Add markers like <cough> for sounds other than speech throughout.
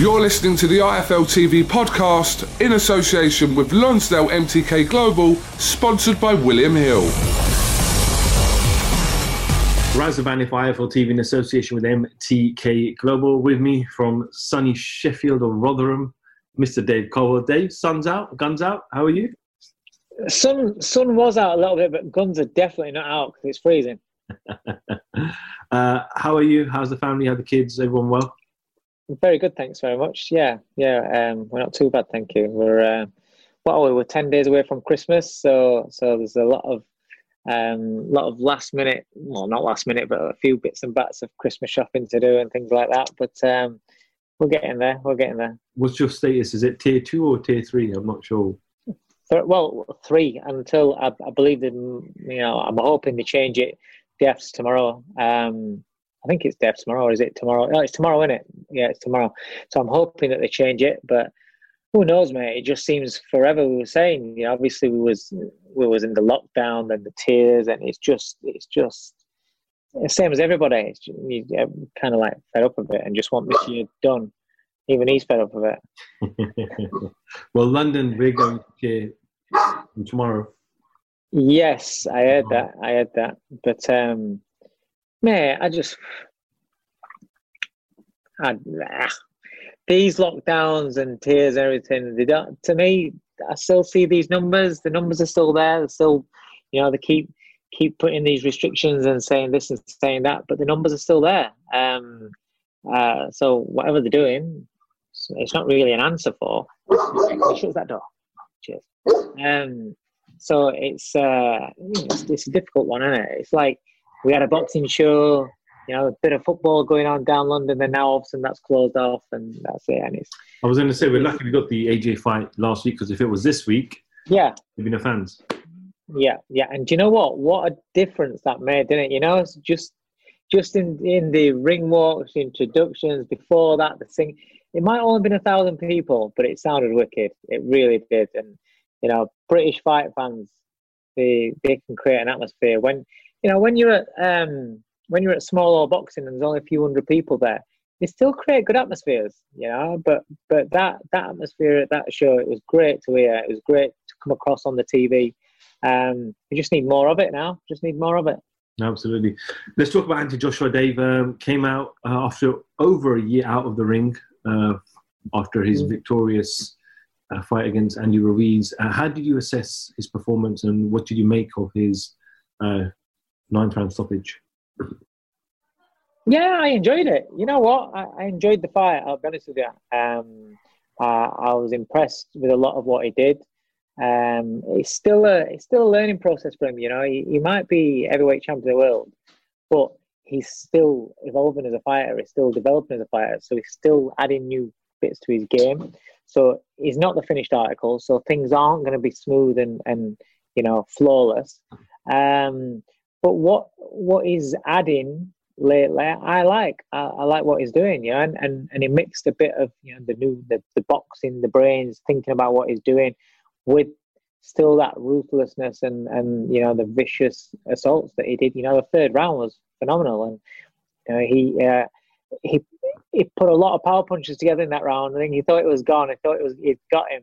You're listening to the IFL TV podcast in association with Lonsdale MTK Global, sponsored by William Hill. Raza Ban if IFL TV in association with MTK Global. With me from sunny Sheffield or Rotherham, Mr. Dave Coldwell. Dave, sun's out, guns out. How are you? Sun sun was out a little bit, but guns are definitely not out because it's freezing. <laughs> uh, how are you? How's the family? How are the kids? Everyone well? Very good, thanks very much. Yeah, yeah, um, we're not too bad, thank you. We're uh, what are we? We're ten days away from Christmas, so so there's a lot of um, lot of last minute, well, not last minute, but a few bits and bats of Christmas shopping to do and things like that. But um, we're getting there. We're getting there. What's your status? Is it tier two or tier three? I'm not sure. Th- well, three until I, I believe that you know I'm hoping to change it. Deaths tomorrow. Um, I think it's death tomorrow, or is it tomorrow? No, it's tomorrow, isn't it? Yeah, it's tomorrow. So I'm hoping that they change it, but who knows, mate? It just seems forever. We were saying, you know, obviously we was we was in the lockdown, then the tiers, and it's just it's just the same as everybody. It's just, you kind of like fed up of it and just want this year done. Even he's fed up of it. <laughs> well, London, we're going to tomorrow. Yes, I heard that. I heard that. But um, man, I just, I, these lockdowns and tiers, and everything. They don't. To me, I still see these numbers. The numbers are still there. They're still, you know, they keep keep putting these restrictions and saying this and saying that, but the numbers are still there. Um, uh, so whatever they're doing, it's not really an answer for. Shut that door. Cheers. Um, so it's, uh, it's it's a difficult one, isn't it? It's like we had a boxing show, you know, a bit of football going on down London, and now all of a sudden that's closed off, and that's it. And it's. I was going to say we're lucky we got the AJ fight last week because if it was this week, yeah, there'd be no fans. Yeah, yeah, and do you know what? What a difference that made, didn't it? You know, it's just just in in the ring walks, introductions before that, the thing. It might only have been a thousand people, but it sounded wicked. It really did, and you know, British fight fans, they they can create an atmosphere when you know when you're at um when you're at small hall boxing and there's only a few hundred people there. They still create good atmospheres, you know. But but that that atmosphere at that show, it was great to hear. It was great to come across on the TV. Um, we just need more of it now. Just need more of it. Absolutely. Let's talk about Anthony Joshua. Dave um, came out uh, after over a year out of the ring uh, after his mm. victorious uh, fight against Andy Ruiz. Uh, how did you assess his performance and what did you make of his uh, ninth round stoppage? Yeah, I enjoyed it. You know what? I, I enjoyed the fight. I'll be honest with you. Um, I was impressed with a lot of what he did. Um, it's still a it's still a learning process for him. You know, he, he might be heavyweight champion of the world, but he's still evolving as a fighter. He's still developing as a fighter. So he's still adding new bits to his game. So he's not the finished article. So things aren't going to be smooth and and you know flawless. Um, but what what he's adding lately, I like. I, I, like what he's doing. You know, and, and and he mixed a bit of you know the new the, the boxing, the brains, thinking about what he's doing with still that ruthlessness and and you know the vicious assaults that he did. You know, the third round was phenomenal, and you know he uh, he he put a lot of power punches together in that round. I think he thought it was gone. I thought it was he'd got him.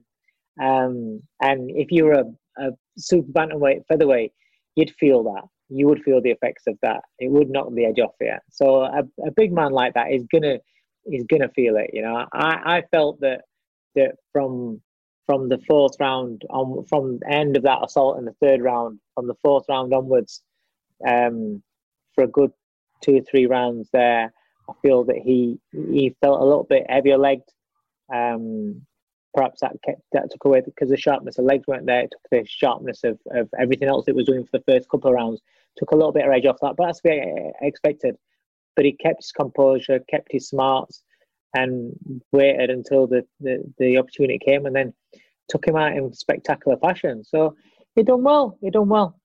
Um, and if you were a, a super bantamweight featherweight, you'd feel that. You would feel the effects of that. It would knock the edge off you. So a, a big man like that is gonna is gonna feel it. You know, I, I felt that that from from the fourth round on from the end of that assault in the third round, from the fourth round onwards, um, for a good two or three rounds there, I feel that he he felt a little bit heavier legged. Um, perhaps that kept, that took away because the sharpness of legs weren't there. It took the sharpness of, of everything else it was doing for the first couple of rounds. Took a little bit of edge off that, but that's to be expected. but he kept his composure, kept his smarts, and waited until the, the, the opportunity came and then took him out in spectacular fashion. So he done well. He done well.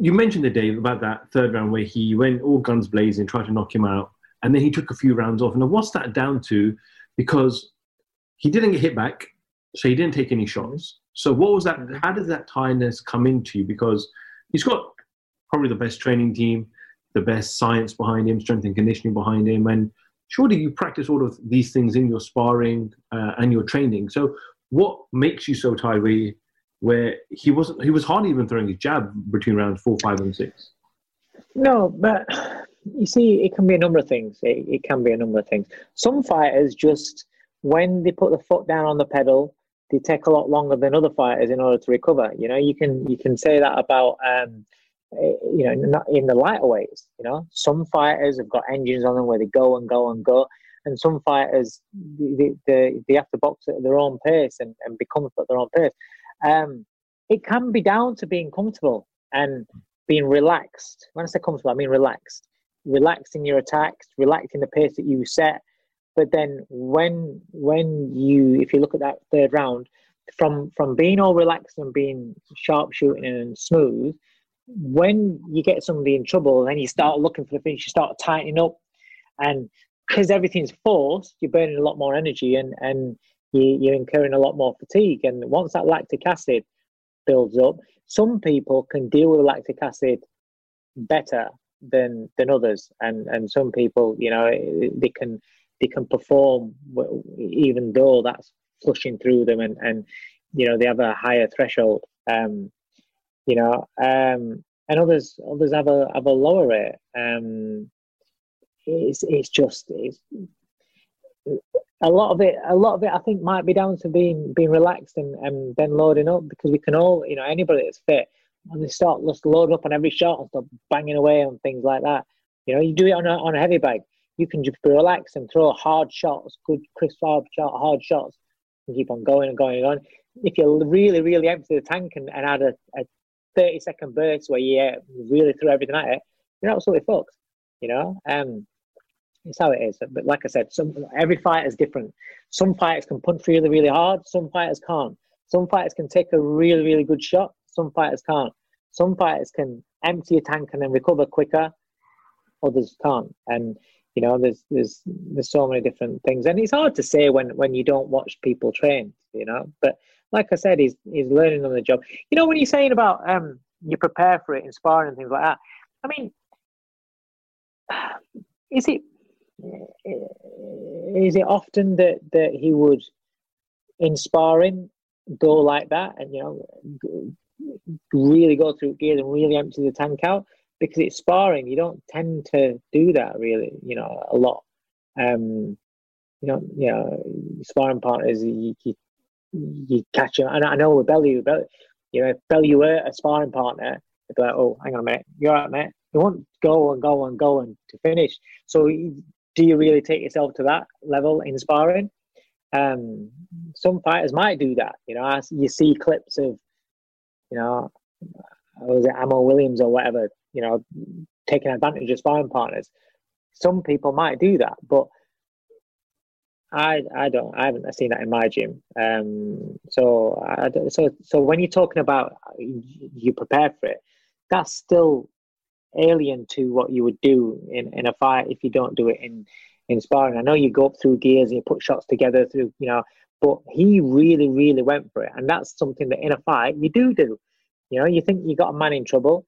You mentioned the Dave about that third round where he went all guns blazing, tried to knock him out, and then he took a few rounds off. Now, what's that down to? Because he didn't get hit back, so he didn't take any shots. So, what was that? How did that tiredness come into you? Because he's got probably the best training team, the best science behind him, strength and conditioning behind him, and surely you practice all of these things in your sparring uh, and your training. So, what makes you so tired? Where, where he wasn't, he was hardly even throwing his jab between rounds four, five, and six. No, but you see, it can be a number of things. It, it can be a number of things. Some fighters just, when they put the foot down on the pedal, they take a lot longer than other fighters in order to recover. You know, you can you can say that about um, eh, you know not in the lighter weights. You know, some fighters have got engines on them where they go and go and go, and some fighters they, they, they have to box at their own pace and, and be comfortable at their own pace. Um, it can be down to being comfortable and being relaxed. When I say comfortable, I mean relaxed. Relaxing your attacks, relaxing the pace that you set. But then when when you if you look at that third round, from from being all relaxed and being sharp shooting and smooth, when you get somebody in trouble, then you start looking for the finish, you start tightening up, and because everything's forced, you're burning a lot more energy and and you, you're incurring a lot more fatigue. And once that lactic acid builds up, some people can deal with lactic acid better than than others, and and some people, you know, they can they can perform even though that's flushing through them, and and you know they have a higher threshold. Um, you know, um, and others others have a have a lower rate. Um, it's it's just it's a lot of it a lot of it I think might be down to being being relaxed and, and then loading up because we can all you know anybody that's fit and they start just load up on every shot and start banging away on things like that. You know, you do it on a on a heavy bag, you can just be relaxed and throw hard shots, good crisp hard shot, hard shots, and keep on going and going and going. If you really, really empty the tank and, and add a, a 30 second burst where you really throw everything at it, you're absolutely fucked. You know, um, it's how it is. But like I said, some every fight is different. Some fighters can punch really, really hard. Some fighters can't. Some fighters can take a really, really good shot. Some fighters can't. Some fighters can empty a tank and then recover quicker. Others can't. And you know, there's there's there's so many different things, and it's hard to say when when you don't watch people train. You know, but like I said, he's he's learning on the job. You know, when you're saying about um you prepare for it, inspiring and things like that. I mean, <sighs> is it is it often that that he would inspiring go like that and you know really go through gears and really empty the tank out because it's sparring. You don't tend to do that really you know a lot. Um you know you know sparring partners you you, you catch them and I know with Bellew, you know if Bellew were a sparring partner they'd be like oh hang on a minute. You're right mate. You won't go and go and go and to finish. So do you really take yourself to that level in sparring? Um, some fighters might do that. You know, you see clips of, you know, was it Ammo Williams or whatever, you know, taking advantage of sparring partners. Some people might do that, but I I don't I haven't seen that in my gym. Um, so I, so so when you're talking about you prepare for it, that's still alien to what you would do in, in a fight if you don't do it in in sparring. I know you go up through gears and you put shots together through, you know, but he really, really went for it. And that's something that in a fight you do do. You know, you think you got a man in trouble,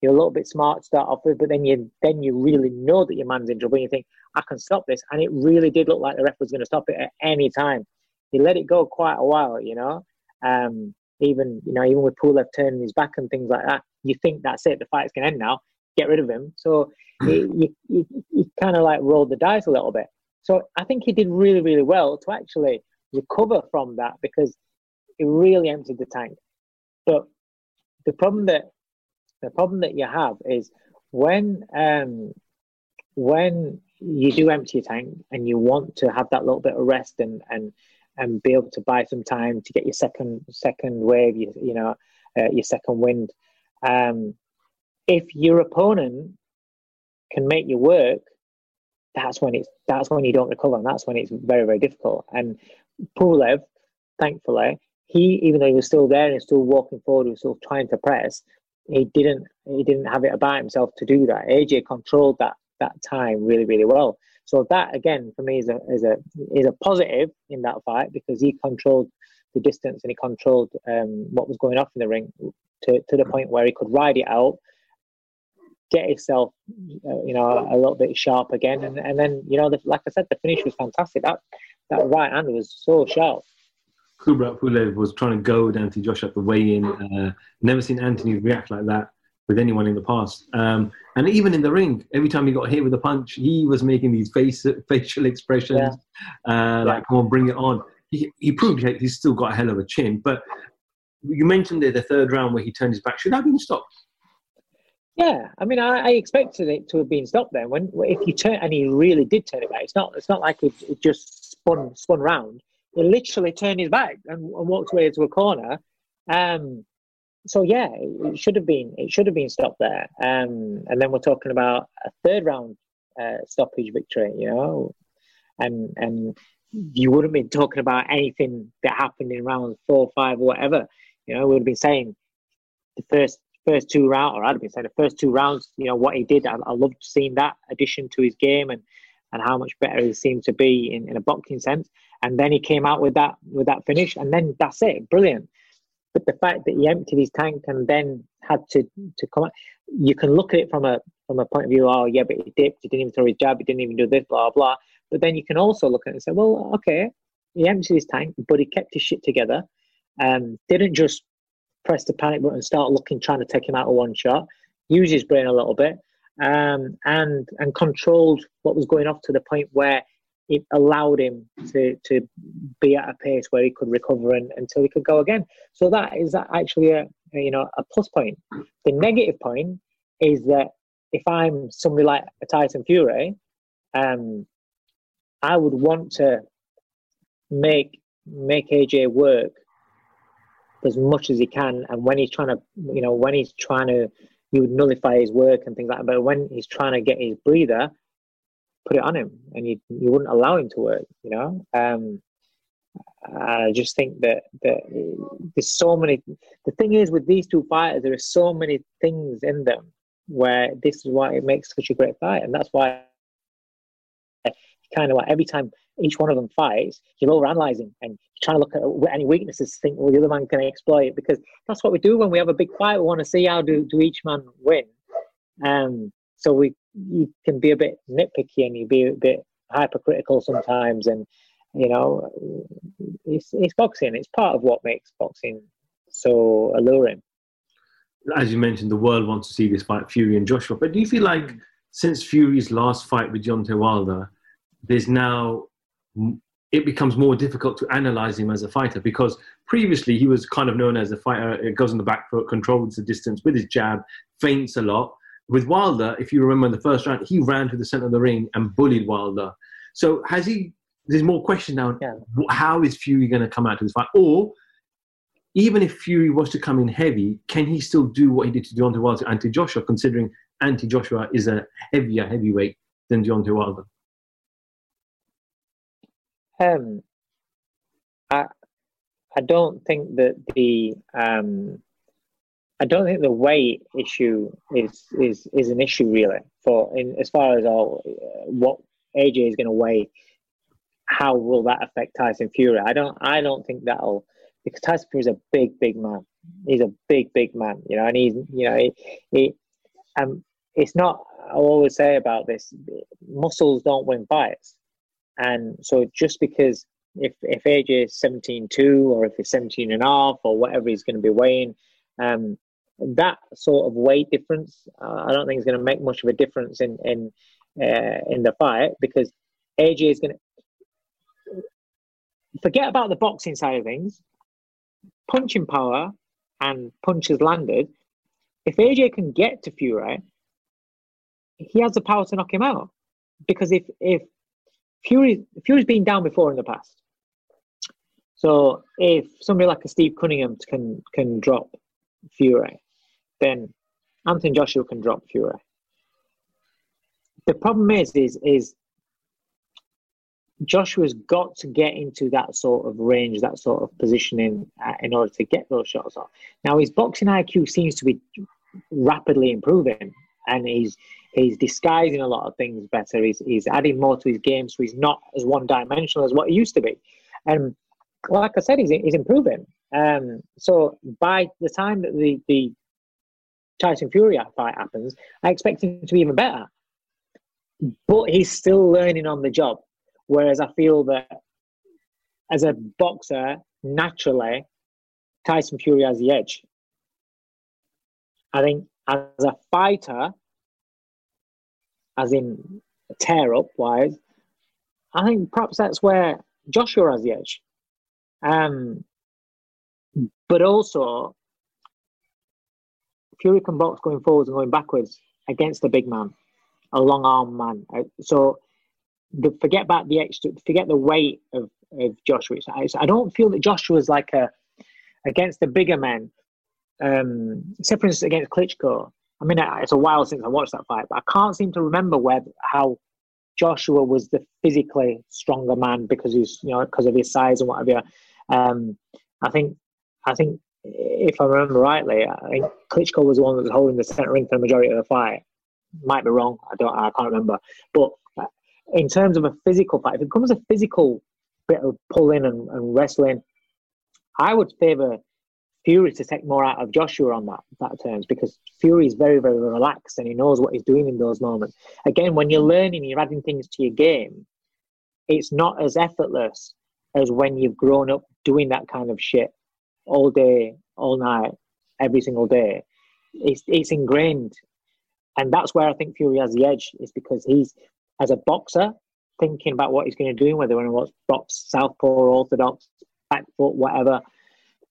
you're a little bit smart to start off with, but then you then you really know that your man's in trouble and you think, I can stop this. And it really did look like the ref was going to stop it at any time. He let it go quite a while, you know. Um, even you know, even with Pulev turning his back and things like that, you think that's it, the fight's gonna end now get rid of him. So he, he, he kind of like rolled the dice a little bit. So I think he did really, really well to actually recover from that because it really emptied the tank. But the problem that the problem that you have is when um, when you do empty your tank and you want to have that little bit of rest and and and be able to buy some time to get your second second wave, you, you know, uh, your second wind. Um, if your opponent can make you work that's when it's that's when you don't recover, and that's when it's very very difficult. And Pulev, thankfully, he even though he was still there and still walking forward, he was still trying to press. He didn't he didn't have it about himself to do that. AJ controlled that that time really really well. So that again for me is a is a is a positive in that fight because he controlled the distance and he controlled um, what was going off in the ring to, to the point where he could ride it out, get himself, uh, you know, a little bit sharp again, and, and then you know, the, like I said, the finish was fantastic. That that right hand was so sharp. Kubrat Pulev was trying to goad Anthony Josh at the weigh-in. Uh, never seen Anthony react like that with anyone in the past. Um, and even in the ring, every time he got hit with a punch, he was making these face <laughs> facial expressions, yeah. Uh, like "Come on, bring it on." He, he proved he's still got a hell of a chin. But you mentioned there the third round where he turned his back. Should that have been stopped? Yeah, I mean, I, I, expected it to have been stopped then. When if you turn and he really did turn it back, it's not. It's not like it, it just spun spun round. Literally turned his back and, and walked away to a corner. Um, so yeah, it, it, should have been. It should have been stopped there. Um, and then we're talking about a third round uh, stoppage victory. You know, and and you wouldn't be talking about anything that happened in rounds four, five, or whatever. You know, we would have been saying the first first two rounds, or I'd have been saying the first two rounds, you know, what he did. I, I loved seeing that addition to his game and and how much better he seemed to be in, in a boxing sense. And then he came out with that with that finish, and then that's it, brilliant. But the fact that he emptied his tank and then had to to come, out, you can look at it from a from a point of view. Oh yeah, but he dipped. He didn't even throw his jab. He didn't even do this. Blah blah. But then you can also look at it and say, well, okay, he emptied his tank, but he kept his shit together. Um, didn't just press the panic button and start looking, trying to take him out of one shot. Use his brain a little bit, um, and and controlled what was going off to the point where it allowed him to to be at a pace where he could recover and, until he could go again. So that is actually a, you know a plus point. The negative point is that if I'm somebody like a Tyson Fury, um, I would want to make make AJ work as much as he can. And when he's trying to, you know, when he's trying to, you would nullify his work and things like that. But when he's trying to get his breather, put it on him, and you you wouldn't allow him to work. You know, um, I just think that that there's so many. The thing is, with these two fighters, there are so many things in them where this is why it makes such a great fight, and that's why kind of like every time each one of them fights, you're over analyzing and trying to look at any weaknesses think, well, the other man can exploit it because that's what we do when we have a big fight. We want to see how do, do each man win. Um, so we you can be a bit nitpicky and you be a bit hypercritical sometimes, and you know, it's, it's boxing. It's part of what makes boxing so alluring. As you mentioned, the world wants to see this fight, Fury and Joshua. But do you feel like since Fury's last fight with Deontay Wilder, there's now it becomes more difficult to analyze him as a fighter because previously he was kind of known as a fighter. It goes on the back foot, controls the distance with his jab, feints a lot. With Wilder, if you remember in the first round, he ran to the center of the ring and bullied Wilder. So has he? There's more questions now. Yeah. How is Fury going to come out to this fight? Or even if Fury was to come in heavy, can he still do what he did to Deontay Wilder to Joshua? Considering Anthony Joshua is a heavier heavyweight than Deontay Wilder. Um, I I don't think that the um, I don't think the weight issue is is is an issue really for in as far as all uh, what AJ is going to weigh. How will that affect Tyson Fury? I don't I don't think that'll because Tyson Fury is a big big man. He's a big big man, you know, and he's you know he, he um it's not I always say about this muscles don't win fights and so just because if, if AJ is 17.2 or if he's 17 and a half or whatever he's going to be weighing, um, that sort of weight difference, uh, I don't think is going to make much of a difference in in uh, in the fight because AJ is going to forget about the boxing side of things. Punching power and punches landed. If AJ can get to Fury, he has the power to knock him out. Because if if Fury Fury's been down before in the past. So if somebody like a Steve Cunningham can can drop Fury, then Anthony Joshua can drop Fury. The problem is is is Joshua's got to get into that sort of range, that sort of positioning uh, in order to get those shots off. Now, his boxing IQ seems to be rapidly improving, and he's he's disguising a lot of things better. He's, he's adding more to his game, so he's not as one dimensional as what he used to be. And like I said, he's, he's improving. Um, so by the time that the, the Tyson Fury fight happens, I expect him to be even better. But he's still learning on the job. Whereas I feel that as a boxer, naturally, Tyson Fury has the edge. I think as a fighter, as in tear up wise, I think perhaps that's where Joshua has the edge. Um, but also, Fury can box going forwards and going backwards against a big man, a long arm man. Uh, so the, forget about the extra, forget the weight of, of Joshua. I, I don't feel that Joshua is like a against the bigger men, um, except for instance against Klitschko. I mean, it's a while since I watched that fight, but I can't seem to remember where how Joshua was the physically stronger man because he's you know because of his size and whatever. Um, I think I think if I remember rightly, I think Klitschko was the one that was holding the center ring for the majority of the fight. Might be wrong. I don't. I can't remember. But in terms of a physical fight, if it becomes a physical bit of pulling and, and wrestling, I would favour Fury to take more out of Joshua on that that terms because Fury is very very relaxed and he knows what he's doing in those moments. Again, when you're learning, you're adding things to your game. It's not as effortless as when you've grown up doing that kind of shit all day, all night, every single day. It's it's ingrained, and that's where I think Fury has the edge. Is because he's as a boxer thinking about what he's going to do, whether he wants box southpaw, orthodox, back foot, whatever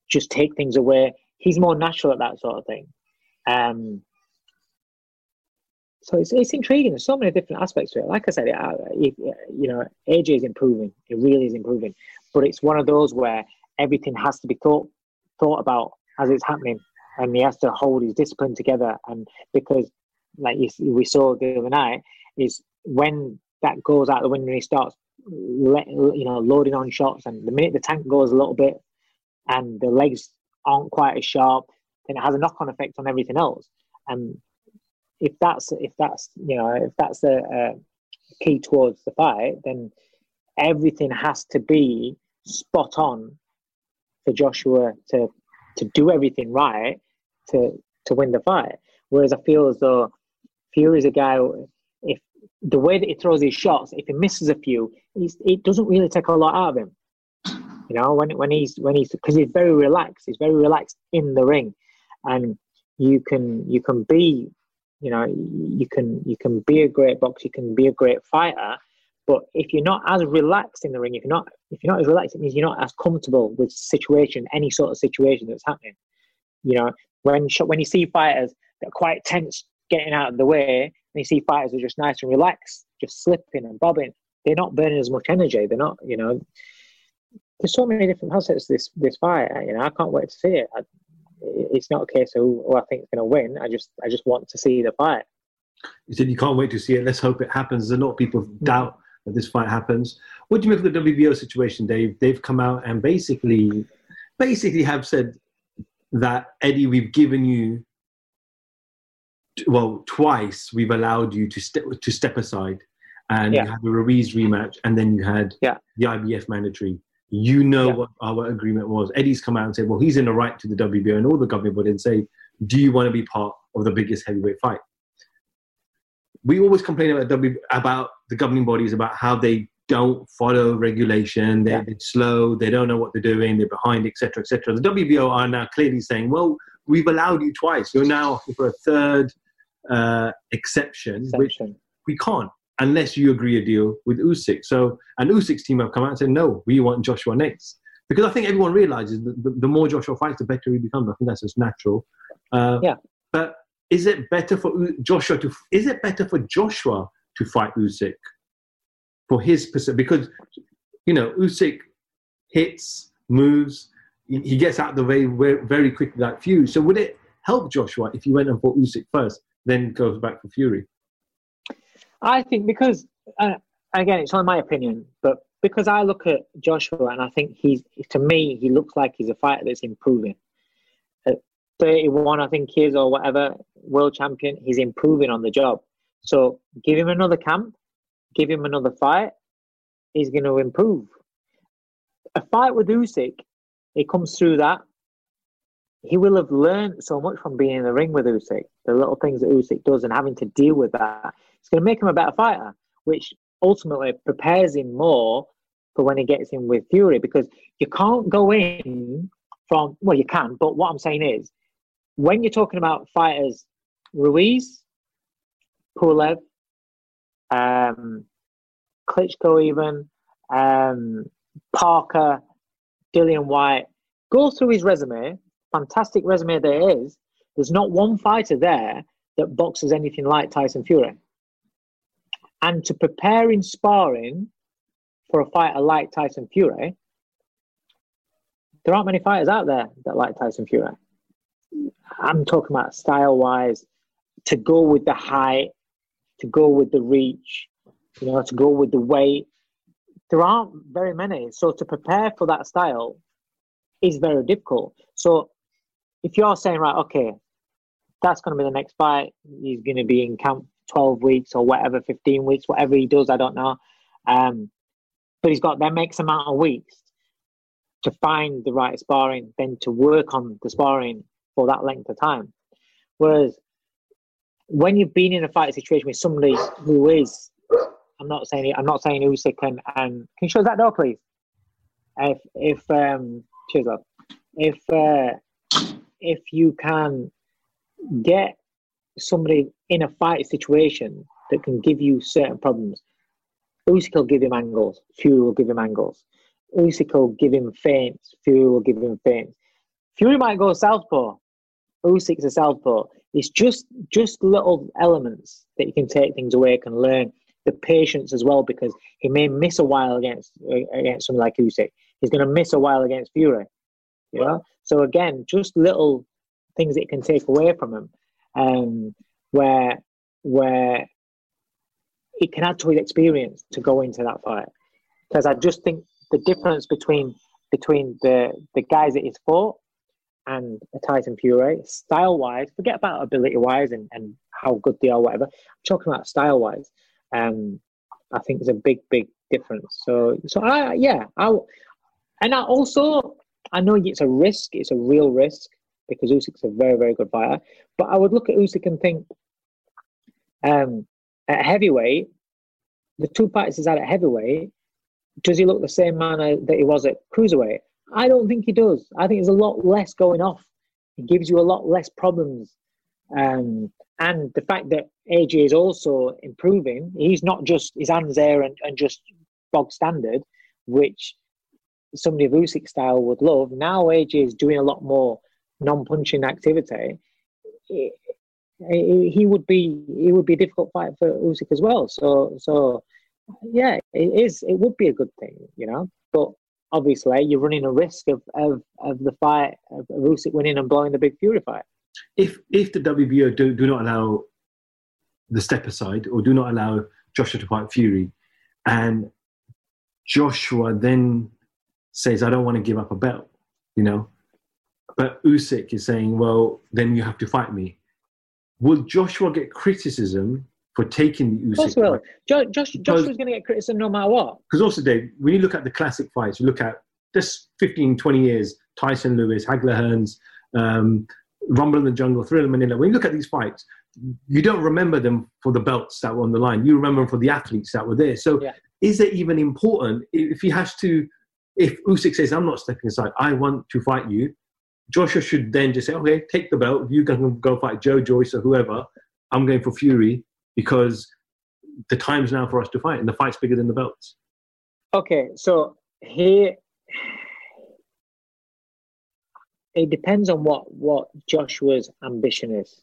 just take things away. He's more natural at that sort of thing. Um, so it's, it's intriguing. There's so many different aspects to it. Like I said, it, it, you know, AJ is improving. It really is improving. But it's one of those where everything has to be thought thought about as it's happening, and he has to hold his discipline together. And because, like you, we saw the other night, is when that goes out the window and he starts, let, you know, loading on shots, and the minute the tank goes a little bit and the legs aren't quite as sharp, then it has a knock-on effect on everything else. And if that's if that's you know if that's the key towards the fight, then everything has to be spot on for Joshua to to do everything right to to win the fight. Whereas I feel as though Fury's a guy. If the way that he throws his shots, if he misses a few, it doesn't really take a lot out of him. You know, when when he's when he's because he's very relaxed. He's very relaxed in the ring, and you can you can be, you know, you can you can be a great boxer. You can be a great fighter. But if you're not as relaxed in the ring, if you're not if you're not as relaxed, it means you're not as comfortable with situation, any sort of situation that's happening. You know, when when you see fighters that are quite tense getting out of the way, and you see fighters that are just nice and relaxed, just slipping and bobbing, they're not burning as much energy. They're not, you know, there's so many different facets to this this fight. You know, I can't wait to see it. I, it's not a case of who, who I think is going to win. I just I just want to see the fight. You said you can't wait to see it. Let's hope it happens. There's a lot of people doubt that this fight happens. What do you make of the WBO situation, Dave? They've come out and basically basically have said that Eddie, we've given you well twice. We've allowed you to step to step aside, and yeah. you had the Ruiz rematch, and then you had yeah. the IBF mandatory. You know yeah. what our agreement was. Eddie's come out and said, well, he's in the right to the WBO and all the governing body and say, do you want to be part of the biggest heavyweight fight? We always complain about, w, about the governing bodies about how they don't follow regulation, they're, yeah. they're slow, they don't know what they're doing, they're behind, etc., etc. The WBO are now clearly saying, well, we've allowed you twice. You're now for a third uh, exception, exception, which we can't unless you agree a deal with Usyk. So, and Usyk's team have come out and said, no, we want Joshua next. Because I think everyone realizes that the, the more Joshua fights, the better he becomes. I think that's just natural. Uh, yeah. But is it better for Joshua to, is it better for Joshua to fight Usyk for his? Because, you know, Usyk hits, moves, he gets out of the way very quickly like Fury. So would it help Joshua if he went and fought Usyk first, then goes back for Fury? I think because, uh, again, it's only my opinion, but because I look at Joshua and I think he's to me he looks like he's a fighter that's improving. At 31, I think he is, or whatever, world champion, he's improving on the job. So give him another camp, give him another fight, he's going to improve. A fight with Usyk, it comes through that. He will have learned so much from being in the ring with Usyk, the little things that Usyk does, and having to deal with that. It's going to make him a better fighter, which ultimately prepares him more for when he gets in with Fury because you can't go in from well you can but what I'm saying is when you're talking about fighters Ruiz Pulev um Klitschko even um Parker Dillian Whyte, go through his resume fantastic resume there is there's not one fighter there that boxes anything like Tyson Fury and to prepare in sparring for a fighter like Tyson Fury, there aren't many fighters out there that like Tyson Fury. I'm talking about style wise, to go with the height, to go with the reach, you know, to go with the weight. There aren't very many. So to prepare for that style is very difficult. So if you're saying, right, okay, that's going to be the next fight, he's going to be in camp 12 weeks or whatever, 15 weeks, whatever he does, I don't know. Um, but he's got that X amount of weeks to find the right sparring, then to work on the sparring for that length of time. Whereas when you've been in a fight situation with somebody who is, I'm not saying I'm not saying Usyk and, and can you show us that door, please? If if um, cheers up. If uh, if you can get somebody in a fight situation that can give you certain problems, Usyk will give him angles. Fury will give him angles. Usyk will give him feints. Fury will give him feints. Fury might go southpaw. Usyk's a southpaw. It's just just little elements that you can take things away, can learn the patience as well, because he may miss a while against against someone like Usyk. He's going to miss a while against Fury. You know, so again, just little things that you can take away from him, um, where where it can add to his experience to go into that fight. Because I just think the difference between between the the guys that he's fought and a Tyson Fury, style wise, forget about ability wise and, and how good they are, whatever. I'm talking about style wise. Um, I think there's a big, big difference. So, so I, yeah, I, and I also, I know it's a risk, it's a real risk because Usyk's a very, very good fighter. But I would look at Usyk and think, um, at heavyweight, the two fights he's had at heavyweight, does he look the same manner that he was at cruiserweight? I don't think he does. I think there's a lot less going off. He gives you a lot less problems. Um, and the fact that AJ is also improving, he's not just his hands there and, and just bog standard, which somebody of Usyk style would love. Now AJ is doing a lot more non-punching activity he would be he would be a difficult fight for Usyk as well. So so yeah, it is it would be a good thing, you know. But obviously, you're running a risk of of, of the fight of Usyk winning and blowing the big Fury fight. If if the WBO do do not allow the step aside or do not allow Joshua to fight Fury, and Joshua then says, "I don't want to give up a belt," you know. But Usyk is saying, "Well, then you have to fight me." will Joshua get criticism for taking the Usyk? Of course, will. Jo- Josh, Joshua's going to get criticism no matter what. Because also, Dave, when you look at the classic fights, you look at this 15, 20 years, Tyson Lewis, Hagler Hearns, um, Rumble in the Jungle, Thrilla Manila. When you look at these fights, you don't remember them for the belts that were on the line. You remember them for the athletes that were there. So, yeah. is it even important if he has to? If Usyk says, "I'm not stepping aside. I want to fight you," Joshua should then just say, okay, take the belt. You can go fight Joe Joyce or whoever. I'm going for Fury because the time's now for us to fight, and the fight's bigger than the belts. Okay, so here it depends on what what Joshua's ambition is.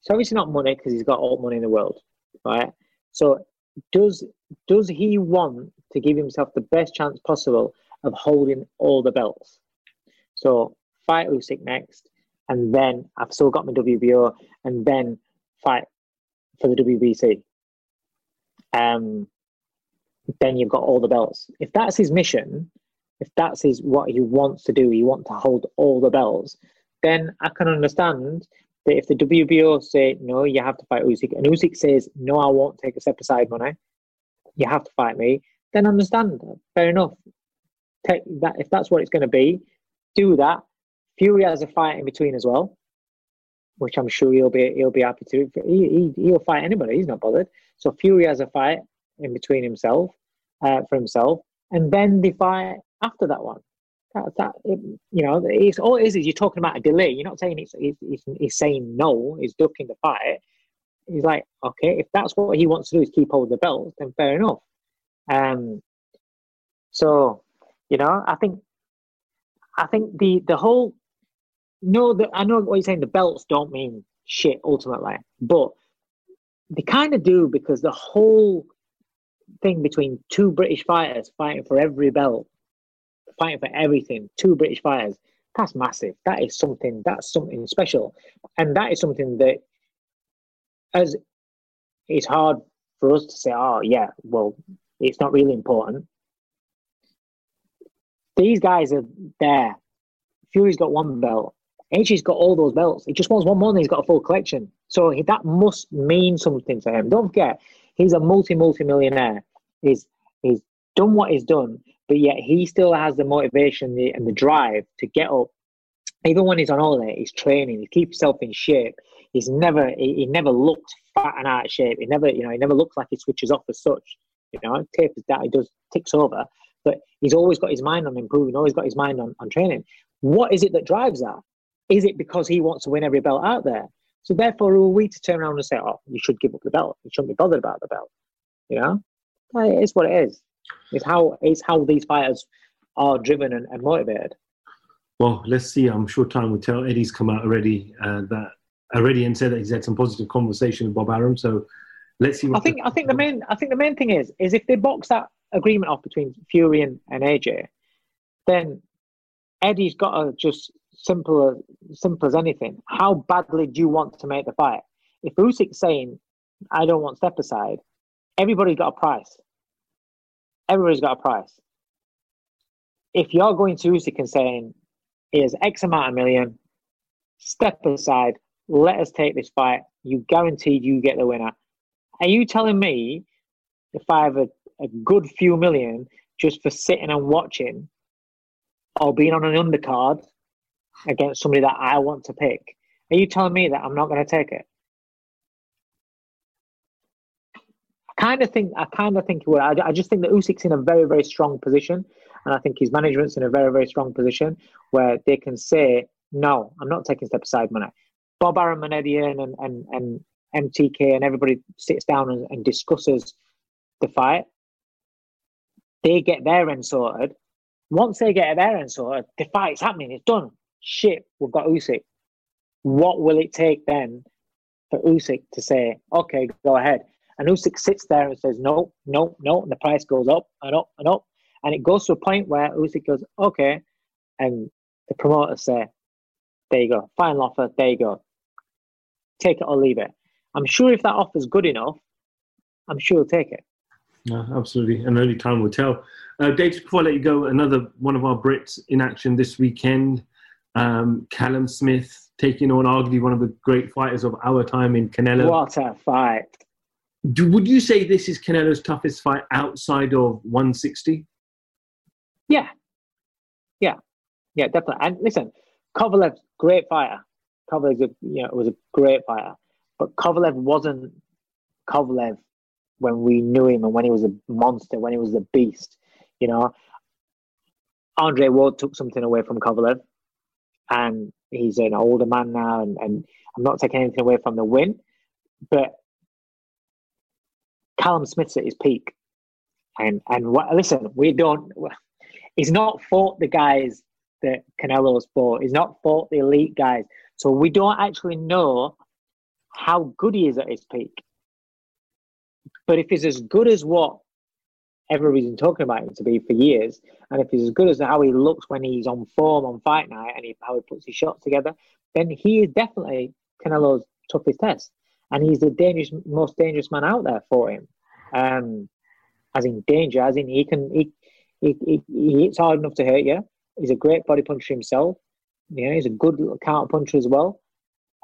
So It's not money because he's got all money in the world, right? So does does he want to give himself the best chance possible of holding all the belts? So fight Usyk next, and then I've still got my WBO, and then fight for the WBC. Um, then you've got all the belts. If that's his mission, if that's his what he wants to do, he wants to hold all the belts, then I can understand that if the WBO say no, you have to fight Usyk, and Usyk says no, I won't take a step aside money, you have to fight me, then understand. Fair enough. Take that if that's what it's going to be, do that. Fury has a fight in between as well, which I'm sure he'll be he'll be happy to. He, he he'll fight anybody. He's not bothered. So Fury has a fight in between himself uh, for himself, and then the fight after that one. That, that it, you know, it's all it is is you're talking about a delay. You're not saying it's, it's, he's saying no, he's ducking the fight. He's like, okay, if that's what he wants to do is keep hold of the belt, then fair enough. Um, so, you know, I think, I think the the whole, no, the, I know what you're saying. The belts don't mean shit ultimately, but they kind of do because the whole thing between two British fighters fighting for every belt, fighting for everything, two British fighters, that's massive. That is something. That's something special, and that is something that, as it's hard for us to say, oh yeah, well, it's not really important. These guys are there. Fury's got one belt. AJ's got all those belts. He just wants one more and he's got a full collection. So he, that must mean something to him. Don't forget, he's a multi multi millionaire. He's he's done what he's done, but yet he still has the motivation and the drive to get up. Even when he's on holiday, he's training. He keeps himself in shape. He's never he, he never looked fat and out of shape. He never you know he never looks like he switches off as such. You know, tapers that he does ticks over, but he's always got his mind on improving. Always got his mind on, on training. What is it that drives that? Is it because he wants to win every belt out there? So therefore, are we to turn around and say, "Oh, you should give up the belt. You shouldn't be bothered about the belt"? You know, it is what it is. It's how it's how these fighters are driven and, and motivated. Well, let's see. I'm sure time will tell. Eddie's come out already uh, that already and said that he's had some positive conversation with Bob Arum. So let's see. I think I think the main I think the main thing is is if they box that agreement off between Fury and, and AJ, then Eddie's got to just simple as simple as anything. How badly do you want to make the fight? If Usyk's saying, "I don't want step aside," everybody's got a price. Everybody's got a price. If you're going to Usyk and saying, "Here's X amount of million, step aside, let us take this fight," you guaranteed you get the winner. Are you telling me if I have a, good few million just for sitting and watching or being on an undercard against somebody that I want to pick, are you telling me that I'm not going to take it? I kind of think I kind of think he would. I, I just think that Usyk's in a very very strong position, and I think his management's in a very very strong position where they can say, "No, I'm not taking step aside money." Bob Arum and Eddie and and and MTK and everybody sits down and, and discusses the fight. They get their end sorted. Once they get their end sorted, the fight's happening. It's done. Shit, we've got Usyk. What will it take then for Usyk to say, okay, go ahead? And Usyk sits there and says, no, no, no. And the price goes up and up and up. And it goes to a point where Usyk goes, okay. And the promoters say, there you go, final offer, there you go. Take it or leave it. I'm sure if that offer's good enough, I'm sure he'll take it. Yeah, absolutely. And only time will tell. Uh, Dave, before I let you go, another one of our Brits in action this weekend. Um, Callum Smith taking on arguably one of the great fighters of our time in Canelo. What a fight. Do, would you say this is Canelo's toughest fight outside of 160? Yeah. Yeah. Yeah, definitely. And listen, Kovalev's great fighter. Kovalev you know, was a great fighter. But Kovalev wasn't Kovalev when we knew him and when he was a monster, when he was a beast. You know, Andre Ward took something away from Kovalev, and he's an older man now. And, and I'm not taking anything away from the win, but Callum Smith's at his peak. And and what, listen, we don't. He's not fought the guys that Canelo's fought. He's not fought the elite guys. So we don't actually know how good he is at his peak. But if he's as good as what everybody's been talking about him to be for years, and if he's as good as how he looks when he's on form on fight night and he, how he puts his shots together, then he is definitely Canelo's toughest test. And he's the dangerous, most dangerous man out there for him. Um, as in danger, as in he can he he, he, hits hard enough to hurt you. He's a great body puncher himself. You know, he's a good counter puncher as well.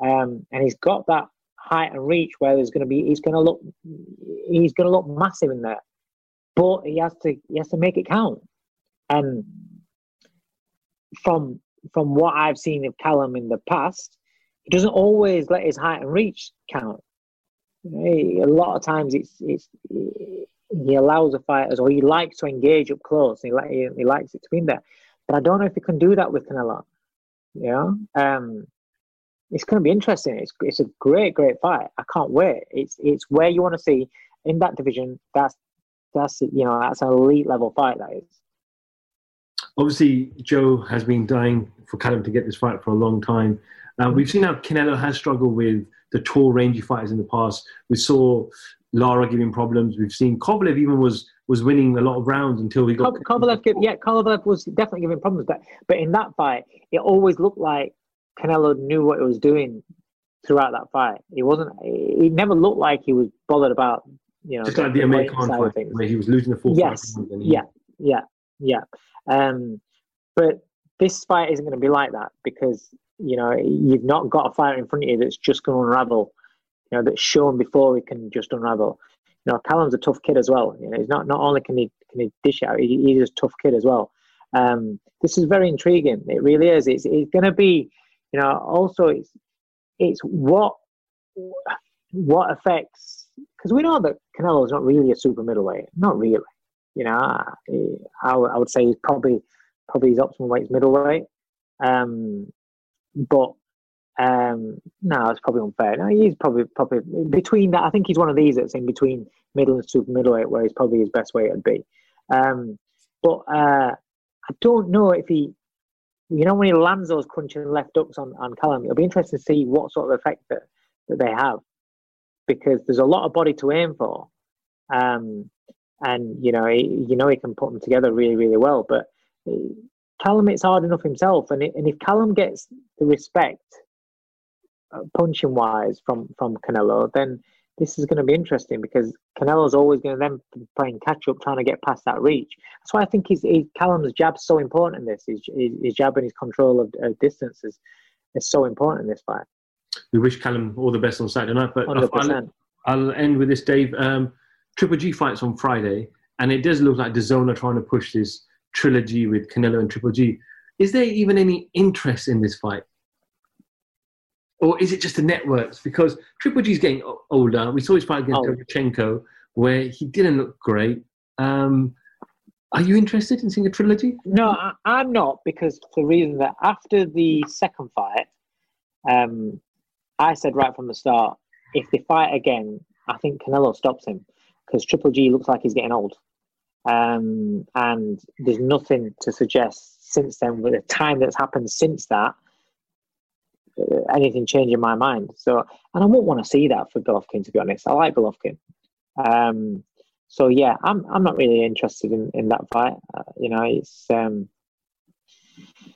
Um, and he's got that height and reach where there's going to be he's going to look he's going to look massive in there, but he has to he has to make it count. And from from what I've seen of Callum in the past, he doesn't always let his height and reach count. A lot of times, it's it's he allows the fighters, or he likes to engage up close. He, he, he likes it to be in there, but I don't know if he can do that with Canelo. Yeah, um, it's going to be interesting. It's it's a great great fight. I can't wait. It's it's where you want to see in that division. That's that's you know that's an elite level fight. That is. Obviously, Joe has been dying for Callum to get this fight for a long time. Uh, we've seen how Canelo has struggled with the tall, rangy fighters in the past. We saw Lara giving problems. We've seen Kovalev even was was winning a lot of rounds until he got. Kovalev, yeah, Kovalev was definitely giving problems, but but in that fight, it always looked like Canelo knew what he was doing throughout that fight. He wasn't. He never looked like he was bothered about you know. Just like the Amir Khan fight, where he was losing the full yes, fight. Yeah, yeah, yeah. Um, but this fight isn't going to be like that because you know you've not got a fighter in front of you that's just going to unravel. You know that's shown before he can just unravel. You know Callum's a tough kid as well. You know he's not not only can he can he dish out, he, he's a tough kid as well. Um, this is very intriguing. It really is. It's it's going to be you know also it's it's what what affects because we know that Canelo is not really a super middleweight, not really. You know, I, I would say he's probably probably his optimal weight is middleweight. Um, but um, no, it's probably unfair. No, he's probably probably between that. I think he's one of these that's in between middle and super middleweight, where he's probably his best weight would be. Um, but uh, I don't know if he, you know, when he lands those crunching left hooks on, on Callum, it'll be interesting to see what sort of effect that, that they have because there's a lot of body to aim for. Um, and you know, he, you know, he can put them together really, really well. But Callum it's hard enough himself, and, it, and if Callum gets the respect, uh, punching wise, from from Canelo, then this is going to be interesting because Canelo's always going to then playing catch up, trying to get past that reach. That's why I think his, his Callum's jab's so important in this. His, his, his jab and his control of, of distance is, is so important in this fight. We wish Callum all the best on Saturday night, but I'll, I'll, end with this, Dave. Um, Triple G fights on Friday, and it does look like DAZN are trying to push this trilogy with Canelo and Triple G. Is there even any interest in this fight? Or is it just the networks? Because Triple G is getting older. We saw his fight against oh. where he didn't look great. Um, are you interested in seeing a trilogy? No, I, am not because for the reason that after the second fight, um, I said right from the start, if they fight again, I think Canelo stops him because Triple G looks like he's getting old. Um, and there's nothing to suggest since then, with the time that's happened since that, anything changing my mind. So, and I won't want to see that for Golovkin, to be honest. I like Golovkin. Um, so yeah, I'm I'm not really interested in, in that fight. Uh, you know, it's um,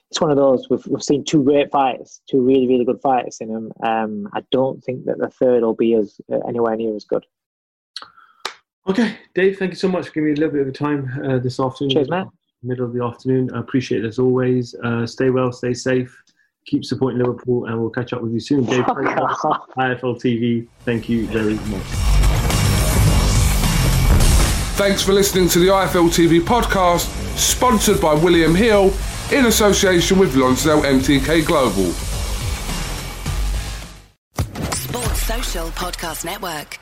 it's one of those we've we've seen two great fights, two really really good fights in them. Um, I don't think that the third will be as uh, anywhere near as good. Okay, Dave, thank you so much for giving me a little bit of time uh, this afternoon. Cheers, man. Middle of the afternoon. I appreciate it as always. Uh, stay well, stay safe, keep supporting Liverpool, and we'll catch up with you soon. Dave, oh, IFL TV, thank you very much. Thanks for listening to the IFL TV podcast, sponsored by William Hill in association with Lonsdale MTK Global. Sports Social Podcast Network.